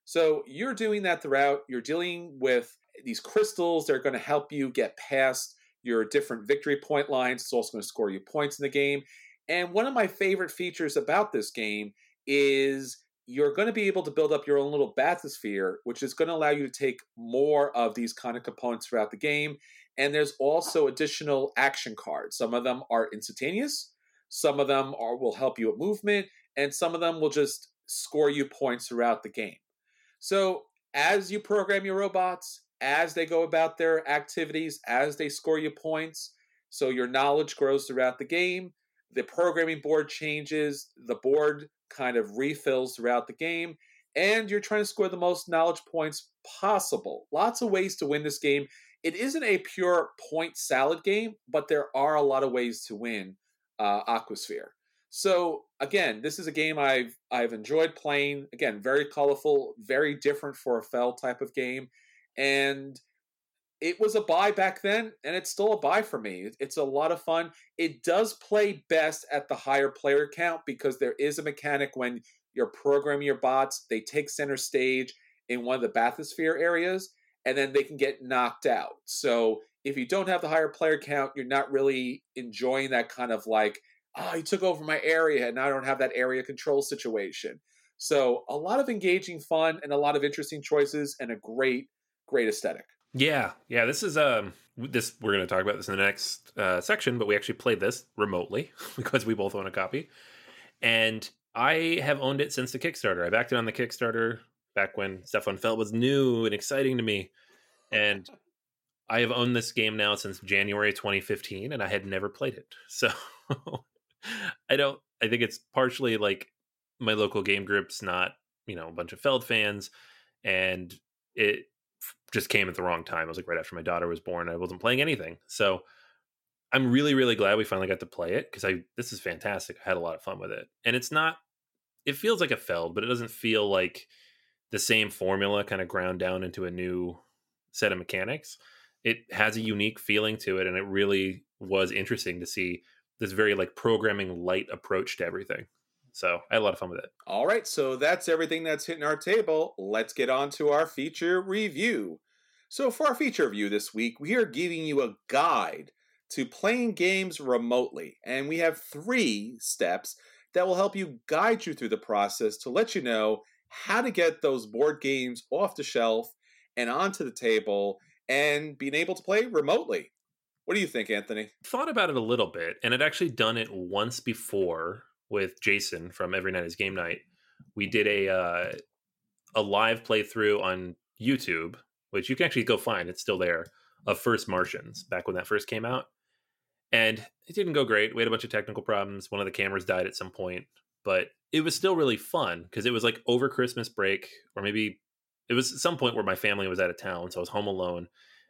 So you're doing that throughout. You're dealing with these crystals. They're going to help you get past your different victory point lines. It's also going to score you points in the game. And one of my favorite features about this game is you're going to be able to build up your own little bathysphere, which is going to allow you to take more of these kind of components throughout the game. And there's also additional action cards. Some of them are instantaneous, some of them are will help you at movement, and some of them will just score you points throughout the game. So as you program your robots, as they go about their activities, as they score you points, so your knowledge grows throughout the game. The programming board changes, the board kind of refills throughout the game, and you're trying to score the most knowledge points possible. Lots of ways to win this game. It isn't a pure point salad game, but there are a lot of ways to win uh, Aquasphere. So again, this is a game I've I've enjoyed playing. Again, very colorful, very different for a Feld type of game, and it was a buy back then, and it's still a buy for me. It's a lot of fun. It does play best at the higher player count because there is a mechanic when you're programming your bots, they take center stage in one of the bathysphere areas, and then they can get knocked out. So if you don't have the higher player count, you're not really enjoying that kind of like, oh, you took over my area, and I don't have that area control situation. So a lot of engaging fun and a lot of interesting choices and a great, great aesthetic. Yeah, yeah. This is um this we're going to talk about this in the next uh, section, but we actually played this remotely because we both own a copy, and I have owned it since the Kickstarter. I backed it on the Kickstarter back when Stefan Feld was new and exciting to me, and I have owned this game now since January 2015, and I had never played it. So I don't. I think it's partially like my local game group's not you know a bunch of Feld fans, and it just came at the wrong time. It was like right after my daughter was born. I wasn't playing anything. So I'm really, really glad we finally got to play it because I this is fantastic. I had a lot of fun with it. And it's not it feels like a Feld, but it doesn't feel like the same formula kind of ground down into a new set of mechanics. It has a unique feeling to it, and it really was interesting to see this very like programming light approach to everything. So I had a lot of fun with it. All right, so that's everything that's hitting our table. Let's get on to our feature review. So, for our feature review this week, we are giving you a guide to playing games remotely, and we have three steps that will help you guide you through the process to let you know how to get those board games off the shelf and onto the table and being able to play remotely. What do you think, Anthony? Thought about it a little bit, and I'd actually done it once before with Jason from Every Night is Game Night. We did a uh, a live playthrough on YouTube, which you can actually go find. It's still there of First Martians back when that first came out, and it didn't go great. We had a bunch of technical problems. One of the cameras died at some point, but it was still really fun because it was like over Christmas break, or maybe it was some point where my family was out of town, so I was home alone,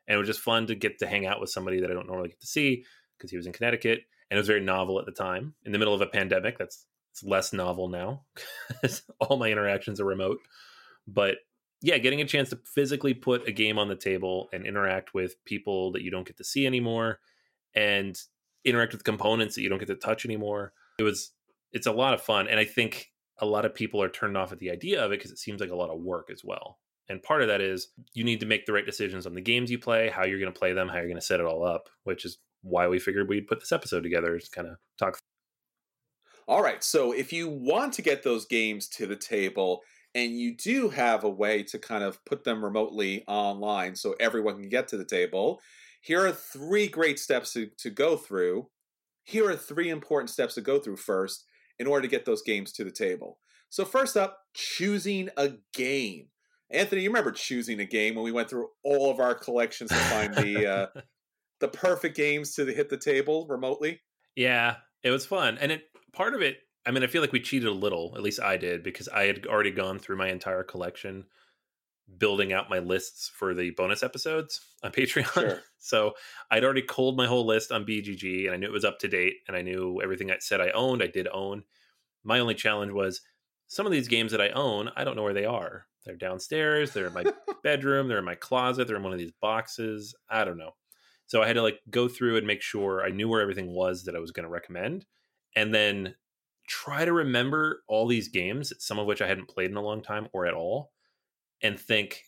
and it was just fun to get to hang out with somebody that I don't normally get to see because he was in Connecticut and it was very novel at the time. In the middle of a pandemic, that's it's less novel now. All my interactions are remote, but yeah, getting a chance to physically put a game on the table and interact with people that you don't get to see anymore, and interact with components that you don't get to touch anymore. It was it's a lot of fun, and I think a lot of people are turned off at the idea of it because it seems like a lot of work as well. And part of that is you need to make the right decisions on the games you play, how you're going to play them, how you're going to set it all up, which is why we figured we'd put this episode together to kind of talk. All right. So if you want to get those games to the table and you do have a way to kind of put them remotely online so everyone can get to the table, here are three great steps to, to go through. Here are three important steps to go through first in order to get those games to the table. So, first up, choosing a game. Anthony, you remember choosing a game when we went through all of our collections to find the uh, the perfect games to hit the table remotely. Yeah, it was fun, and it part of it I mean, I feel like we cheated a little. At least I did because I had already gone through my entire collection, building out my lists for the bonus episodes on Patreon. Sure. so I'd already culled my whole list on BGG, and I knew it was up to date, and I knew everything I said I owned. I did own. My only challenge was some of these games that I own. I don't know where they are. They're downstairs. They're in my bedroom. They're in my closet. They're in one of these boxes. I don't know. So I had to like go through and make sure I knew where everything was that I was going to recommend, and then try to remember all these games, some of which I hadn't played in a long time or at all, and think,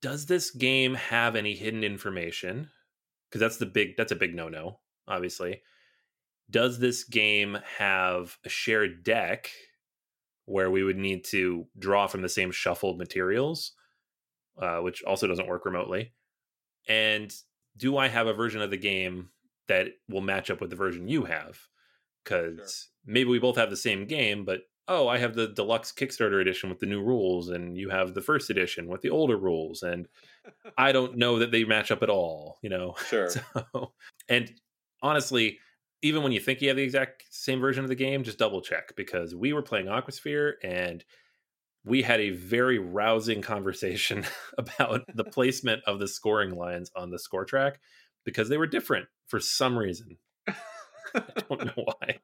does this game have any hidden information? Because that's the big that's a big no no, obviously. Does this game have a shared deck where we would need to draw from the same shuffled materials, uh, which also doesn't work remotely? And do I have a version of the game that will match up with the version you have? Because sure maybe we both have the same game, but oh, I have the deluxe Kickstarter edition with the new rules, and you have the first edition with the older rules, and I don't know that they match up at all, you know? Sure. So, and honestly, even when you think you have the exact same version of the game, just double check because we were playing Aquasphere and we had a very rousing conversation about the placement of the scoring lines on the score track because they were different for some reason. I don't know why.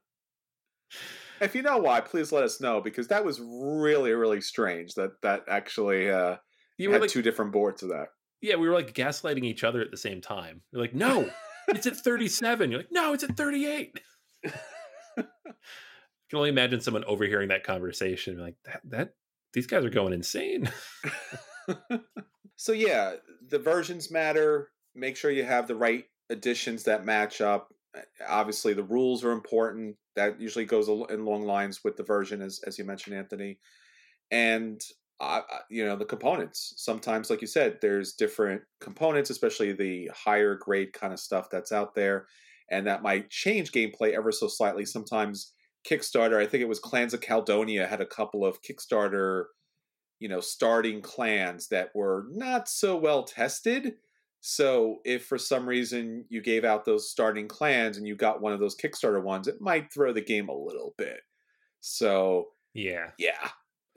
If you know why, please let us know because that was really, really strange. That that actually uh, you had like, two different boards of that. Yeah, we were like gaslighting each other at the same time. You're like, no, it's at 37. You're like, no, it's at 38. I can only imagine someone overhearing that conversation. Like, that that these guys are going insane. so yeah, the versions matter. Make sure you have the right additions that match up. Obviously, the rules are important that usually goes in long lines with the version, as as you mentioned, Anthony. And uh, you know the components. Sometimes, like you said, there's different components, especially the higher grade kind of stuff that's out there, and that might change gameplay ever so slightly. Sometimes Kickstarter, I think it was Clans of Caledonia, had a couple of Kickstarter, you know, starting clans that were not so well tested so if for some reason you gave out those starting clans and you got one of those Kickstarter ones, it might throw the game a little bit. So yeah, yeah,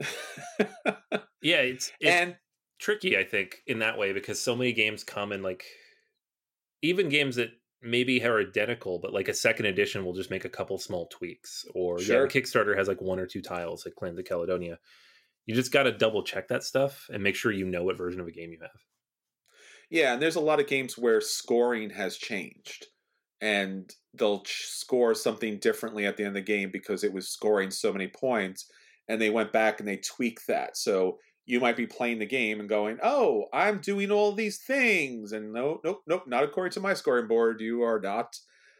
yeah. It's, it's and tricky, I think, in that way because so many games come in like even games that maybe are identical, but like a second edition will just make a couple small tweaks. Or sure. yeah, Kickstarter has like one or two tiles, like Clans of Caledonia. You just got to double check that stuff and make sure you know what version of a game you have. Yeah, and there's a lot of games where scoring has changed, and they'll ch- score something differently at the end of the game because it was scoring so many points, and they went back and they tweaked that. So you might be playing the game and going, "Oh, I'm doing all these things," and no, nope, nope, not according to my scoring board. You are not.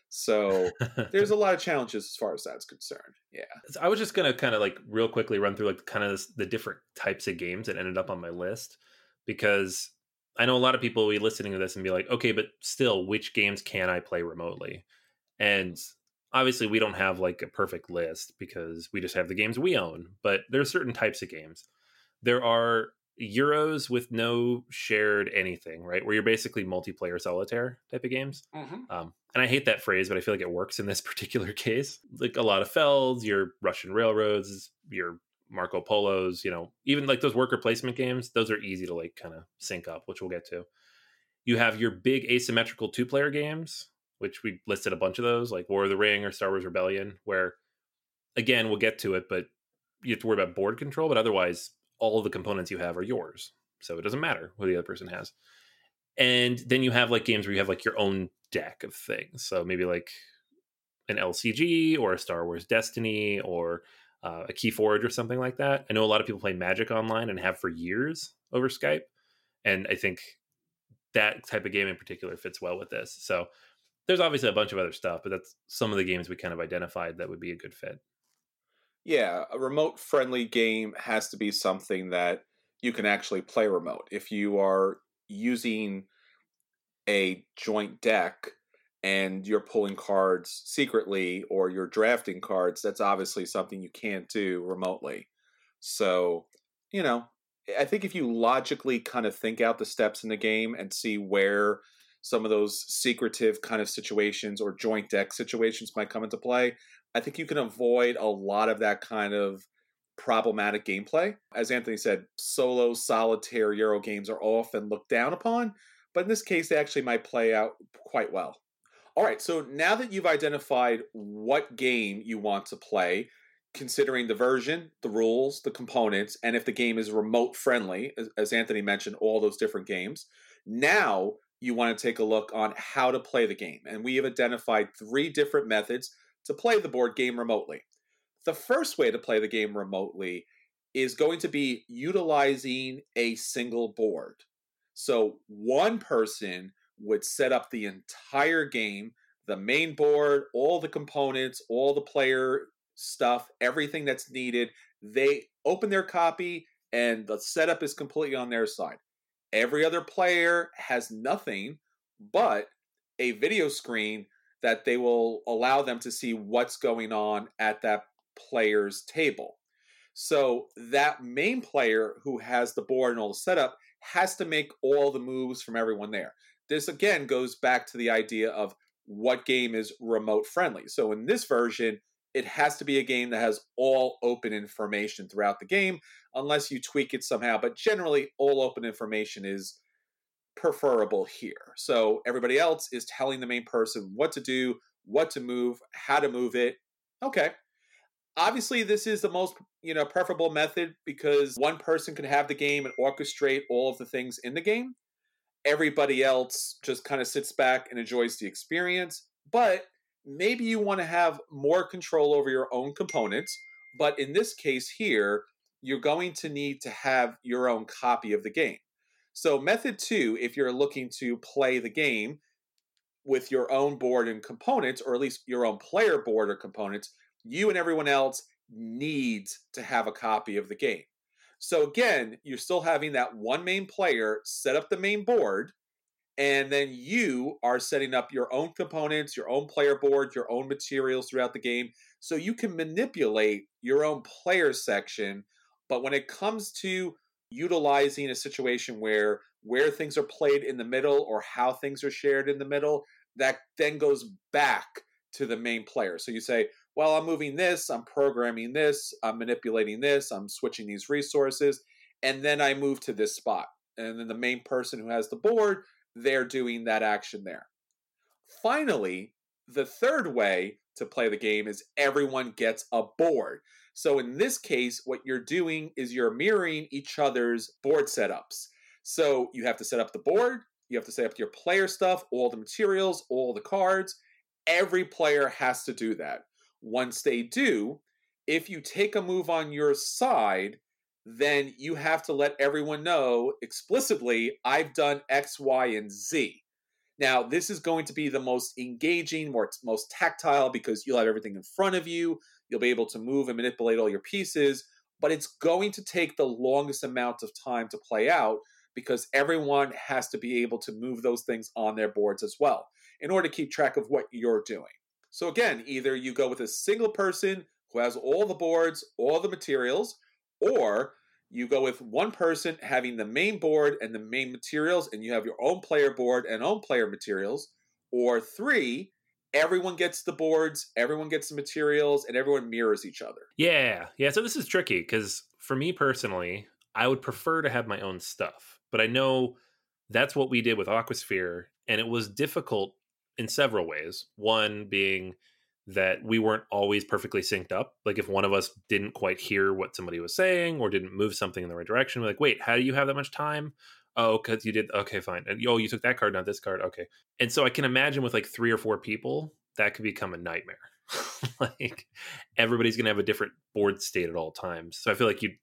So there's a lot of challenges as far as that's concerned. Yeah. I was just gonna kind of like real quickly run through like kind of the different types of games that ended up on my list because I know a lot of people will be listening to this and be like, okay, but still, which games can I play remotely? And obviously, we don't have like a perfect list because we just have the games we own, but there are certain types of games. There are Euros with no shared anything, right? Where you're basically multiplayer solitaire type of games. Mm-hmm. Um, and I hate that phrase, but I feel like it works in this particular case. Like a lot of Felds, your Russian railroads, your Marco Polos, you know, even like those worker placement games, those are easy to like kind of sync up, which we'll get to. You have your big asymmetrical two player games, which we listed a bunch of those, like War of the Ring or Star Wars Rebellion, where again, we'll get to it, but you have to worry about board control, but otherwise, all the components you have are yours. So it doesn't matter what the other person has. And then you have like games where you have like your own deck of things. So maybe like an LCG or a Star Wars Destiny or uh, a Keyforge or something like that. I know a lot of people play Magic online and have for years over Skype, and I think that type of game in particular fits well with this. So there's obviously a bunch of other stuff, but that's some of the games we kind of identified that would be a good fit. Yeah, a remote friendly game has to be something that you can actually play remote. If you are using a joint deck and you're pulling cards secretly or you're drafting cards, that's obviously something you can't do remotely. So, you know, I think if you logically kind of think out the steps in the game and see where some of those secretive kind of situations or joint deck situations might come into play, I think you can avoid a lot of that kind of problematic gameplay. As Anthony said, solo solitaire Euro games are often looked down upon, but in this case, they actually might play out quite well. All right, so now that you've identified what game you want to play, considering the version, the rules, the components, and if the game is remote friendly, as, Anthony mentioned, all those different games, now you want to take a look on how to play the game. And we have identified three different methods to play the board game remotely. The first way to play the game remotely is going to be utilizing a single board. So one person would set up the entire game, the main board, all the components, all the player stuff, everything that's needed. They open their copy and the setup is completely on their side. Every other player has nothing but a video screen that they will allow them to see what's going on at that player's table. So that main player who has the board and all the setup has to make all the moves from everyone there. This again goes back to the idea of what game is remote friendly. So in this version, it has to be a game that has all open information throughout the game, unless you tweak it somehow. But generally, all open information is preferable here. So everybody else is telling the main person what to do, what to move, how to move it. Okay. Obviously, this is the most you know preferable method because one person can have the game and orchestrate all of the things in the game. Everybody else just kind of sits back and enjoys the experience. But maybe you want to have more control over your own components. But in this case here, you're going to need to have your own copy of the game. So, method two, if you're looking to play the game with your own board and components, or at least your own player board or components, you and everyone else needs to have a copy of the game. So, again, you're still having that one main player set up the main board, and then you are setting up your own components, your own player board, your own materials throughout the game. So, you can manipulate your own player section. But when it comes to utilizing a situation where where things are played in the middle or how things are shared in the middle that then goes back to the main player so you say well i'm moving this i'm programming this i'm manipulating this i'm switching these resources and then i move to this spot and then the main person who has the board they're doing that action there finally the third way to play the game is everyone gets a board so in this case, what you're doing is you're mirroring each other's board setups. So you have to set up the board, you have to set up your player stuff, all the materials, all the cards. Every player has to do that. Once they do, if you take a move on your side, then you have to let everyone know explicitly, I've done X, Y, and Z. Now, this is going to be the most engaging, more most tactile because you'll have everything in front of you. You'll be able to move and manipulate all your pieces, but it's going to take the longest amount of time to play out because everyone has to be able to move those things on their boards as well in order to keep track of what you're doing. So, again, either you go with a single person who has all the boards, all the materials, or you go with one person having the main board and the main materials, and you have your own player board and own player materials, or three, everyone gets the boards, everyone gets the materials, and everyone mirrors each other. Yeah, yeah. So this is tricky because for me personally, I would prefer to have my own stuff, but I know that's what we did with Aquasphere, and it was difficult in several ways. One being that we weren't always perfectly synced up. Like if one of us didn't quite hear what somebody was saying or didn't move something in the right direction, we're like, wait, how do you have that much time? Oh, because you did. Okay, fine. And oh, you took that card, not this card. Okay. And so I can imagine with like three or four people, that could become a nightmare. like everybody's going to have a different board state at all times. So I feel like you,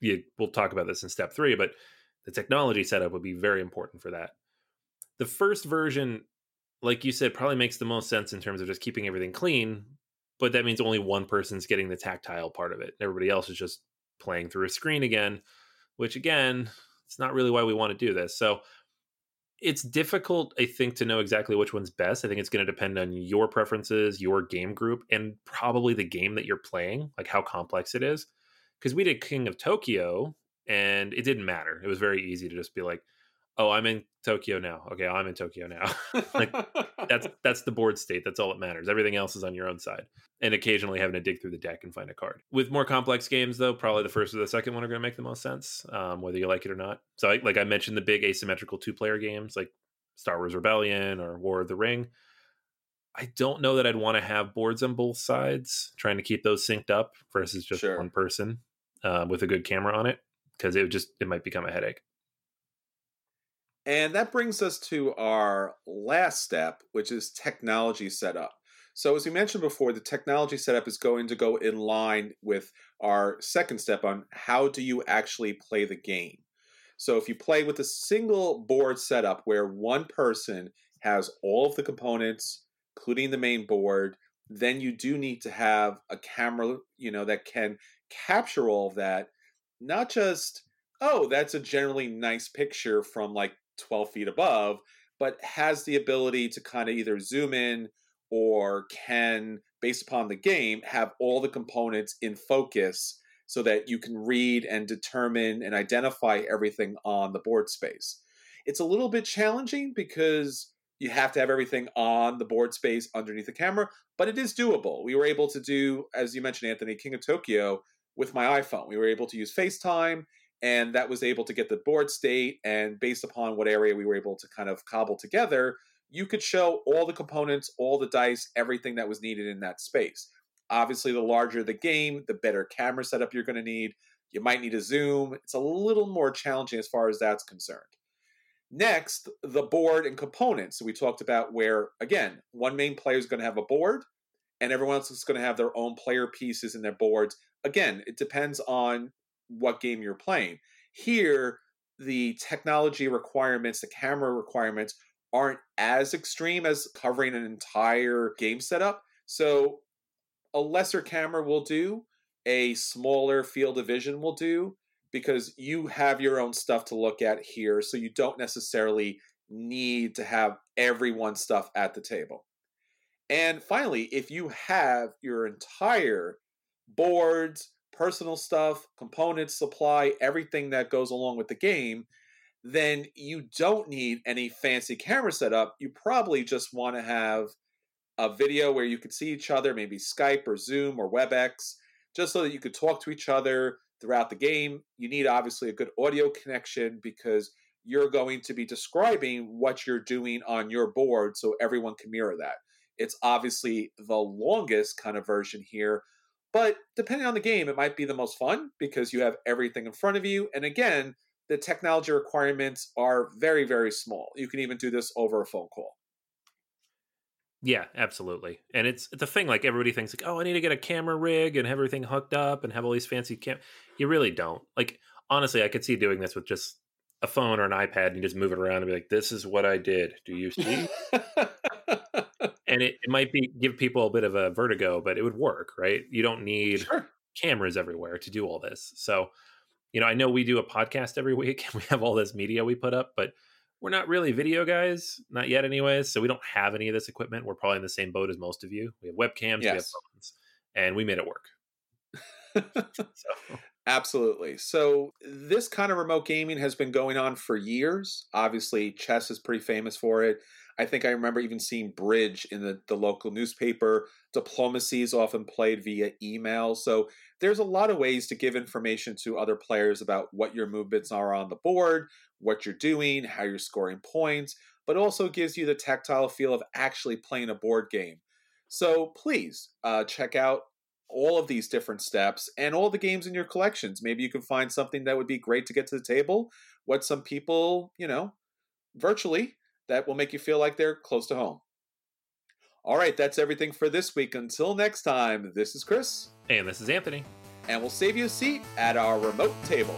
you, we'll talk about this in step three, but the technology setup would be very important for that. The first version, like you said, probably makes the most sense in terms of just keeping everything clean, but that means only one person's getting the tactile part of it. Everybody else is just playing through a screen again, which again, it's not really why we want to do this. So it's difficult, I think, to know exactly which one's best. I think it's going to depend on your preferences, your game group, and probably the game that you're playing, like how complex it is. Because we did King of Tokyo and it didn't matter. It was very easy to just be like, oh, I'm in Tokyo now. Okay, I'm in Tokyo now. like that's that's the board state. That's all that matters. Everything else is on your own side. And occasionally having to dig through the deck and find a card. With more complex games, though, probably the first or the second one are going to make the most sense, um, whether you like it or not. So, like I mentioned, the big asymmetrical two-player games like Star Wars Rebellion or War of the Ring. I don't know that I'd want to have boards on both sides, trying to keep those synced up versus just sure. one person uh, with a good camera on it, because it would just it might become a headache. And that brings us to our last step, which is technology setup. So, as we mentioned before, the technology setup is going to go in line with our second step on how do you actually play the game. So, if you play with a single board setup where one person has all of the components, including the main board, then you do need to have a camera, you know, that can capture all of that. Not just, oh, that's a generally nice picture from like 12 feet above, but has the ability to kind of either zoom in or can, based upon the game, have all the components in focus so that you can read and determine and identify everything on the board space. It's a little bit challenging because you have to have everything on the board space underneath the camera, but it is doable. We were able to do, as you mentioned, Anthony, King of Tokyo with my iPhone. We were able to use FaceTime and that was able to get the board state and based upon what area we were able to kind of cobble together you could show all the components all the dice everything that was needed in that space. Obviously the larger the game the better camera setup you're going to need. You might need a zoom. It's a little more challenging as far as that's concerned. Next the board and components. So we talked about where again one main player is going to have a board and everyone else is going to have their own player pieces in their boards. Again it depends on what game you're playing. Here, the technology requirements, the camera requirements aren't as extreme as covering an entire game setup. So a lesser camera will do, a smaller field of vision will do because you have your own stuff to look at here. So you don't necessarily need to have everyone's stuff at the table. And finally, if you have your entire boards, personal stuff, components, supply, everything that goes along with the game, then you don't need any fancy camera setup. You probably just want to have a video where you could see each other, maybe Skype or Zoom or WebEx, just so that you could talk to each other throughout the game. You need obviously a good audio connection because you're going to be describing what you're doing on your board so everyone can mirror that. It's obviously the longest kind of version here, but depending on the game, it might be the most fun because you have everything in front of you. And again, the technology requirements are very, very small. You can even do this over a phone call. Yeah, absolutely. And it's it's a thing like everybody thinks like, oh, I need to get a camera rig and have everything hooked up and have all these fancy cam. You really don't. Like honestly, I could see doing this with just a phone or an iPad and you just move it around and be like, this is what I did. Do you see? and it, it might be give people a bit of a vertigo, but it would work, right? You don't need sure. cameras everywhere to do all this. So, you know, I know we do a podcast every week and we have all this media we put up, but we're not really video guys, not yet, anyways. So we don't have any of this equipment. We're probably in the same boat as most of you. We have webcams, yes. we have phones, and we made it work. so. Absolutely. So, this kind of remote gaming has been going on for years. Obviously, chess is pretty famous for it. I think I remember even seeing bridge in the, the local newspaper. Diplomacy is often played via email. So there's a lot of ways to give information to other players about what your movements are on the board, what you're doing, how you're scoring points, but also gives you the tactile feel of actually playing a board game. So please uh, check out all of these different steps and all the games in your collections. Maybe you can find something that would be great to get to the table. What some people, you know, virtually that will make you feel like they're close to home. All right, that's everything for this week. Until next time, this is Chris. And this is Anthony. And we'll save you a seat at our remote table.